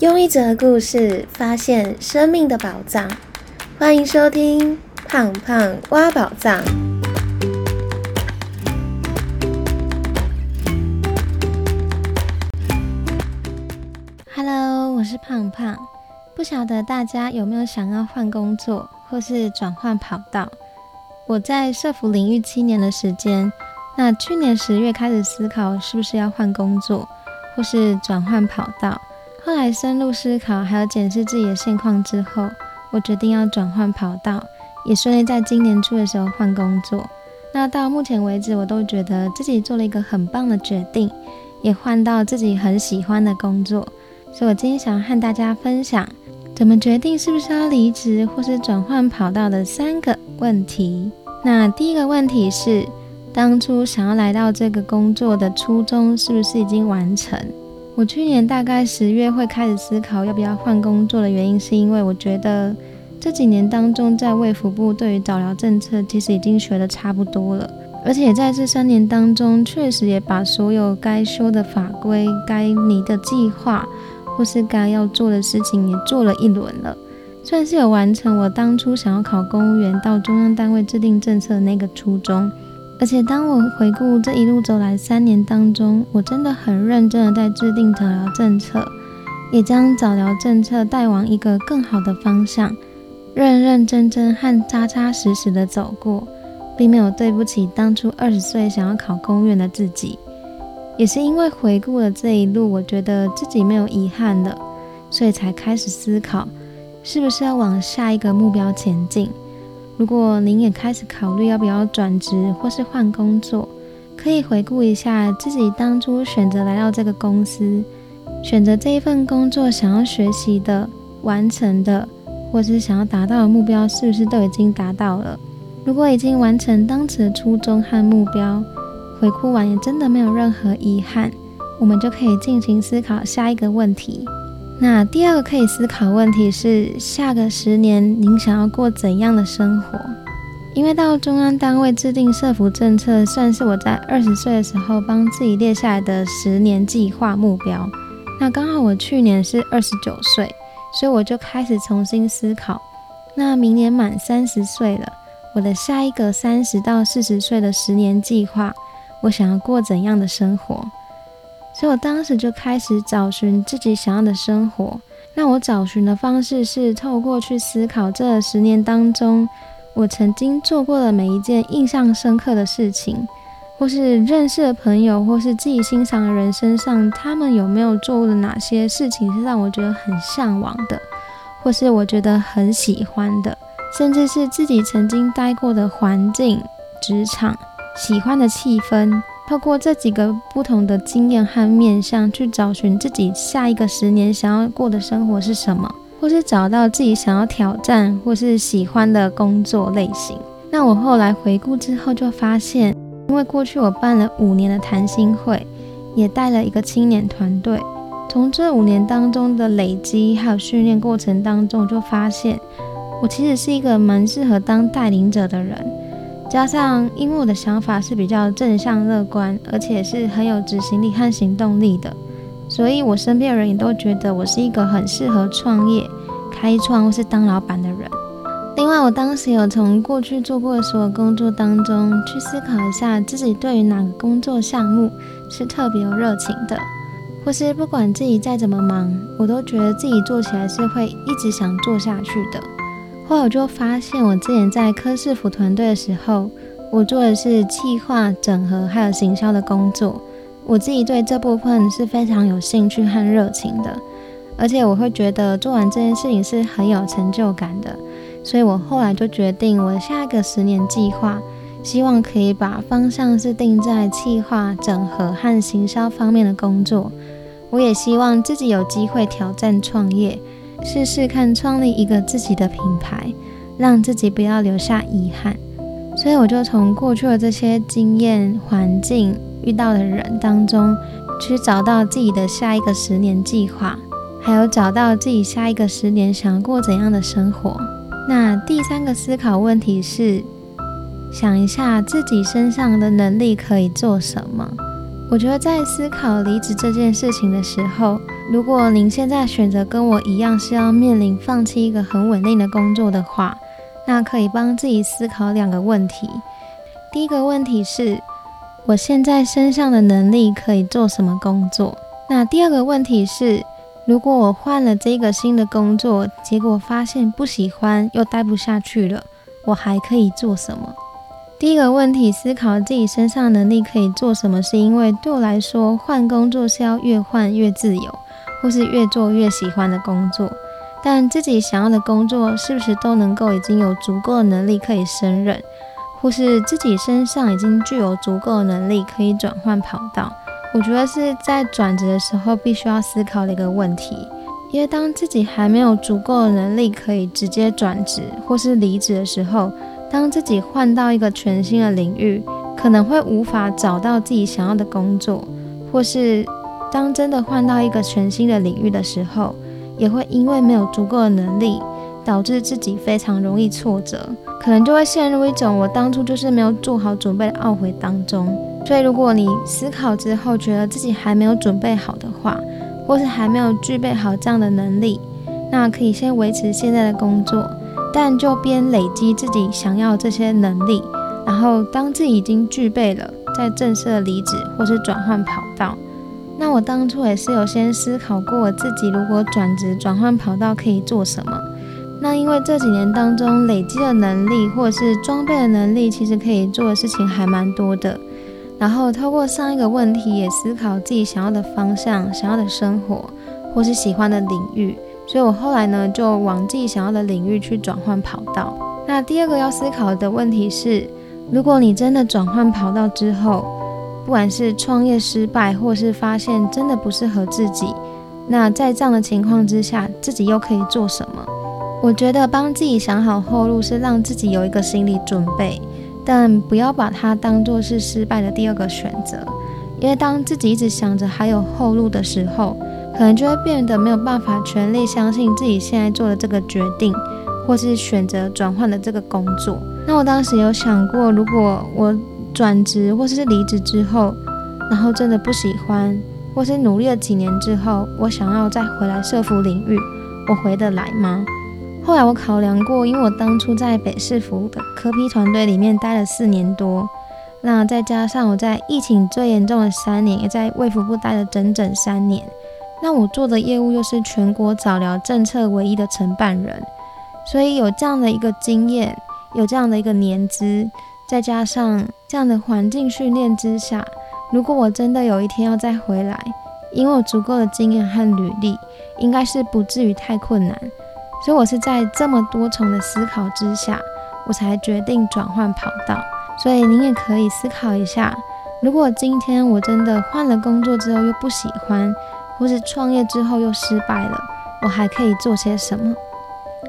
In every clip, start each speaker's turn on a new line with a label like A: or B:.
A: 用一则故事发现生命的宝藏，欢迎收听《胖胖挖宝藏》。Hello，我是胖胖。不晓得大家有没有想要换工作或是转换跑道？我在社服领域七年的时间，那去年十月开始思考是不是要换工作或是转换跑道。后来深入思考，还有检视自己的现况之后，我决定要转换跑道，也顺利在今年初的时候换工作。那到目前为止，我都觉得自己做了一个很棒的决定，也换到自己很喜欢的工作。所以我今天想要和大家分享，怎么决定是不是要离职或是转换跑道的三个问题。那第一个问题是，当初想要来到这个工作的初衷是不是已经完成？我去年大概十月会开始思考要不要换工作的原因，是因为我觉得这几年当中，在卫福部对于早疗政策其实已经学的差不多了，而且在这三年当中，确实也把所有该修的法规、该拟的计划或是该要做的事情也做了一轮了，算是有完成我当初想要考公务员到中央单位制定政策的那个初衷。而且，当我回顾这一路走来三年当中，我真的很认真的在制定早疗政策，也将早疗政策带往一个更好的方向，认认真真和扎扎实实的走过，并没有对不起当初二十岁想要考公务员的自己。也是因为回顾了这一路，我觉得自己没有遗憾了，所以才开始思考，是不是要往下一个目标前进。如果您也开始考虑要不要转职或是换工作，可以回顾一下自己当初选择来到这个公司，选择这一份工作，想要学习的、完成的，或是想要达到的目标，是不是都已经达到了？如果已经完成当时的初衷和目标，回顾完也真的没有任何遗憾，我们就可以进行思考下一个问题。那第二个可以思考问题是，下个十年您想要过怎样的生活？因为到中央单位制定社福政策，算是我在二十岁的时候帮自己列下来的十年计划目标。那刚好我去年是二十九岁，所以我就开始重新思考。那明年满三十岁了，我的下一个三十到四十岁的十年计划，我想要过怎样的生活？所以我当时就开始找寻自己想要的生活。那我找寻的方式是透过去思考这十年当中，我曾经做过的每一件印象深刻的事情，或是认识的朋友，或是自己欣赏的人身上，他们有没有做过的哪些事情是让我觉得很向往的，或是我觉得很喜欢的，甚至是自己曾经待过的环境、职场、喜欢的气氛。透过这几个不同的经验和面向，去找寻自己下一个十年想要过的生活是什么，或是找到自己想要挑战或是喜欢的工作类型。那我后来回顾之后，就发现，因为过去我办了五年的谈心会，也带了一个青年团队，从这五年当中的累积还有训练过程当中，就发现我其实是一个蛮适合当带领者的人。加上，因为我的想法是比较正向乐观，而且是很有执行力和行动力的，所以我身边的人也都觉得我是一个很适合创业、开创或是当老板的人。另外，我当时有从过去做过的所有工作当中去思考一下，自己对于哪个工作项目是特别有热情的，或是不管自己再怎么忙，我都觉得自己做起来是会一直想做下去的。后来我就发现，我之前在科士府团队的时候，我做的是企划、整合还有行销的工作。我自己对这部分是非常有兴趣和热情的，而且我会觉得做完这件事情是很有成就感的。所以我后来就决定，我的下一个十年计划，希望可以把方向是定在企划、整合和行销方面的工作。我也希望自己有机会挑战创业。试试看创立一个自己的品牌，让自己不要留下遗憾。所以我就从过去的这些经验、环境、遇到的人当中，去找到自己的下一个十年计划，还有找到自己下一个十年想要过怎样的生活。那第三个思考问题是，想一下自己身上的能力可以做什么。我觉得在思考离职这件事情的时候，如果您现在选择跟我一样是要面临放弃一个很稳定的工作的话，那可以帮自己思考两个问题。第一个问题是，我现在身上的能力可以做什么工作？那第二个问题是，如果我换了这个新的工作，结果发现不喜欢又待不下去了，我还可以做什么？第一个问题，思考自己身上能力可以做什么，是因为对我来说，换工作是要越换越自由，或是越做越喜欢的工作。但自己想要的工作，是不是都能够已经有足够的能力可以胜任，或是自己身上已经具有足够的能力可以转换跑道？我觉得是在转职的时候必须要思考的一个问题。因为当自己还没有足够的能力可以直接转职或是离职的时候，当自己换到一个全新的领域，可能会无法找到自己想要的工作，或是当真的换到一个全新的领域的时候，也会因为没有足够的能力，导致自己非常容易挫折，可能就会陷入一种我当初就是没有做好准备的懊悔当中。所以，如果你思考之后觉得自己还没有准备好的话，或是还没有具备好这样的能力，那可以先维持现在的工作。但就边累积自己想要这些能力，然后当自己已经具备了，再正式离职或是转换跑道。那我当初也是有先思考过，我自己如果转职转换跑道可以做什么。那因为这几年当中累积的能力或者是装备的能力，其实可以做的事情还蛮多的。然后透过上一个问题，也思考自己想要的方向、想要的生活或是喜欢的领域。所以我后来呢，就往自己想要的领域去转换跑道。那第二个要思考的问题是，如果你真的转换跑道之后，不管是创业失败，或是发现真的不适合自己，那在这样的情况之下，自己又可以做什么？我觉得帮自己想好后路，是让自己有一个心理准备，但不要把它当做是失败的第二个选择。因为当自己一直想着还有后路的时候，可能就会变得没有办法全力相信自己现在做的这个决定，或是选择转换的这个工作。那我当时有想过，如果我转职或是离职之后，然后真的不喜欢，或是努力了几年之后，我想要再回来社服领域，我回得来吗？后来我考量过，因为我当初在北市服的科批团队里面待了四年多，那再加上我在疫情最严重的三年，也在卫福部待了整整三年。那我做的业务又是全国早疗政策唯一的承办人，所以有这样的一个经验，有这样的一个年资，再加上这样的环境训练之下，如果我真的有一天要再回来，因为我足够的经验和履历，应该是不至于太困难。所以我是在这么多重的思考之下，我才决定转换跑道。所以您也可以思考一下，如果今天我真的换了工作之后又不喜欢。或是创业之后又失败了，我还可以做些什么，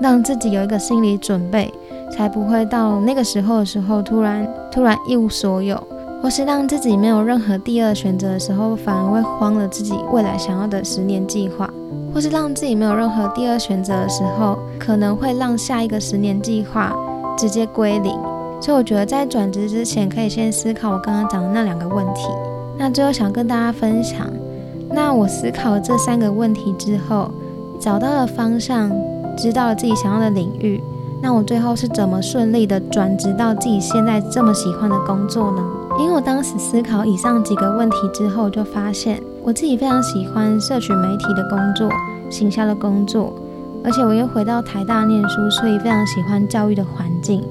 A: 让自己有一个心理准备，才不会到那个时候的时候突然突然一无所有，或是让自己没有任何第二选择的时候，反而会慌了自己未来想要的十年计划，或是让自己没有任何第二选择的时候，可能会让下一个十年计划直接归零。所以我觉得在转职之前，可以先思考我刚刚讲的那两个问题。那最后想跟大家分享。那我思考这三个问题之后，找到了方向，知道了自己想要的领域。那我最后是怎么顺利的转职到自己现在这么喜欢的工作呢？因为我当时思考以上几个问题之后，就发现我自己非常喜欢社群媒体的工作、行销的工作，而且我又回到台大念书，所以非常喜欢教育的环境。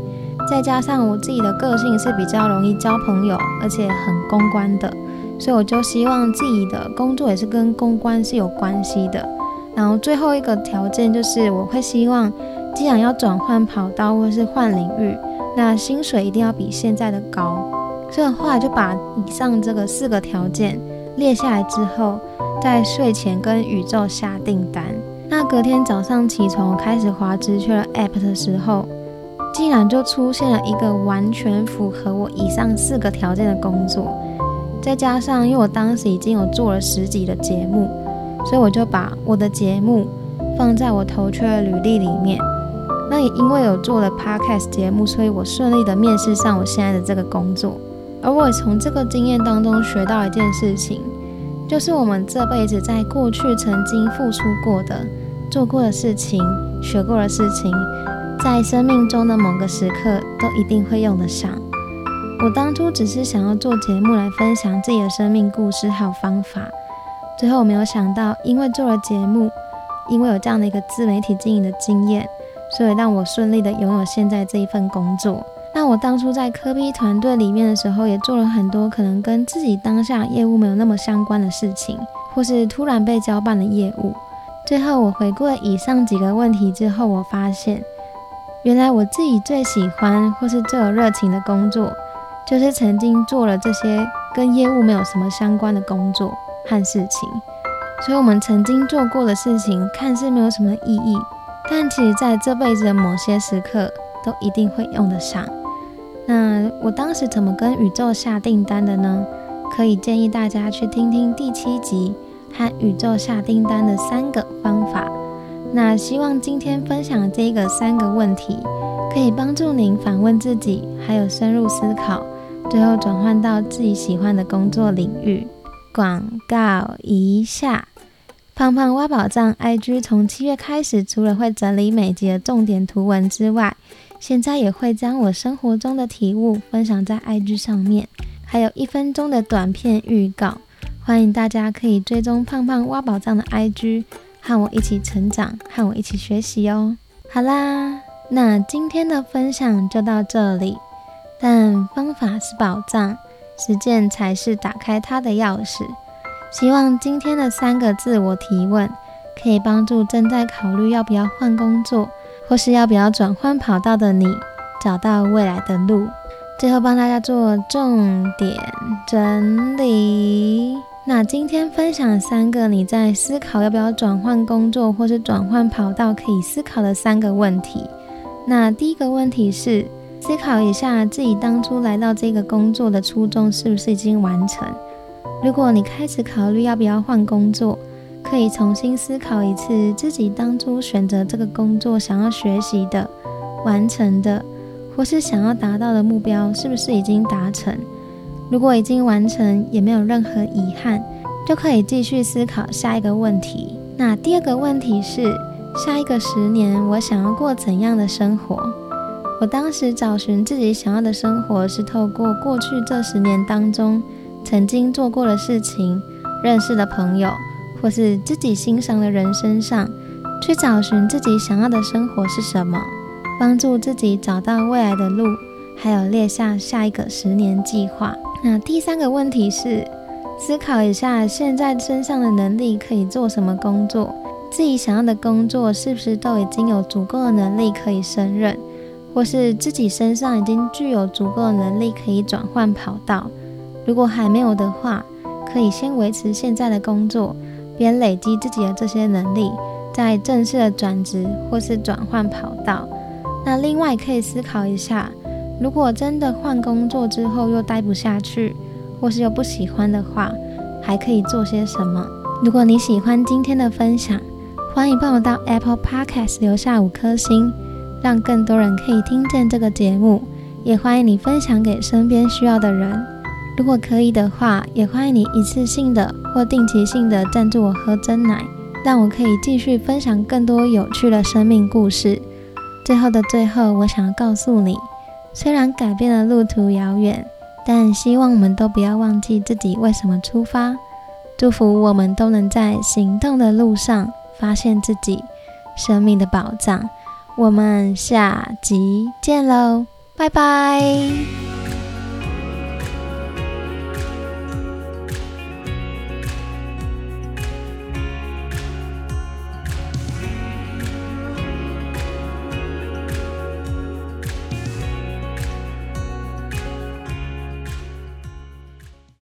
A: 再加上我自己的个性是比较容易交朋友，而且很公关的。所以我就希望自己的工作也是跟公关是有关系的。然后最后一个条件就是，我会希望，既然要转换跑道或是换领域，那薪水一定要比现在的高。所以后来就把以上这个四个条件列下来之后，在睡前跟宇宙下订单。那隔天早上起床开始滑直缺了 App 的时候，竟然就出现了一个完全符合我以上四个条件的工作。再加上，因为我当时已经有做了十几的节目，所以我就把我的节目放在我投缺的履历里面。那也因为有做了 podcast 节目，所以我顺利的面试上我现在的这个工作。而我也从这个经验当中学到一件事情，就是我们这辈子在过去曾经付出过的、做过的事情、学过的事情，在生命中的某个时刻都一定会用得上。我当初只是想要做节目来分享自己的生命故事还有方法，最后我没有想到，因为做了节目，因为有这样的一个自媒体经营的经验，所以让我顺利的拥有现在这一份工作。那我当初在科比团队里面的时候，也做了很多可能跟自己当下业务没有那么相关的事情，或是突然被交办的业务。最后我回顾了以上几个问题之后，我发现，原来我自己最喜欢或是最有热情的工作，就是曾经做了这些跟业务没有什么相关的工作和事情。所以，我们曾经做过的事情看似没有什么意义，但其实在这辈子的某些时刻，都一定会用得上。那我当时怎么跟宇宙下订单的呢？可以建议大家去听听第七集和宇宙下订单的三个方法。那希望今天分享的这个三个问题，可以帮助您反问自己，还有深入思考，最后转换到自己喜欢的工作领域。广告一下，胖胖挖宝藏 IG 从七月开始，除了会整理每集的重点图文之外，现在也会将我生活中的体悟分享在 IG 上面，还有一分钟的短片预告，欢迎大家可以追踪胖胖挖宝藏的 IG，和我一起成长，和我一起学习哦。好啦，那今天的分享就到这里，但方法是宝藏，实践才是打开它的钥匙。希望今天的三个自我提问，可以帮助正在考虑要不要换工作。或是要不要转换跑道的你，找到未来的路。最后帮大家做重点整理。那今天分享三个你在思考要不要转换工作或是转换跑道可以思考的三个问题。那第一个问题是，思考一下自己当初来到这个工作的初衷是不是已经完成？如果你开始考虑要不要换工作，可以重新思考一次，自己当初选择这个工作，想要学习的、完成的，或是想要达到的目标，是不是已经达成？如果已经完成，也没有任何遗憾，就可以继续思考下一个问题。那第二个问题是，下一个十年我想要过怎样的生活？我当时找寻自己想要的生活，是透过过去这十年当中曾经做过的事情、认识的朋友。或是自己欣赏的人身上，去找寻自己想要的生活是什么，帮助自己找到未来的路，还有列下下一个十年计划。那第三个问题是，思考一下现在身上的能力可以做什么工作，自己想要的工作是不是都已经有足够的能力可以胜任，或是自己身上已经具有足够能力可以转换跑道。如果还没有的话，可以先维持现在的工作。边累积自己的这些能力，再正式的转职或是转换跑道。那另外可以思考一下，如果真的换工作之后又待不下去，或是又不喜欢的话，还可以做些什么？如果你喜欢今天的分享，欢迎帮我到 Apple Podcast 留下五颗星，让更多人可以听见这个节目。也欢迎你分享给身边需要的人。如果可以的话，也欢迎你一次性的或定期性的赞助我喝真奶，让我可以继续分享更多有趣的生命故事。最后的最后，我想要告诉你，虽然改变的路途遥远，但希望我们都不要忘记自己为什么出发。祝福我们都能在行动的路上发现自己生命的宝藏。我们下集见喽，拜拜。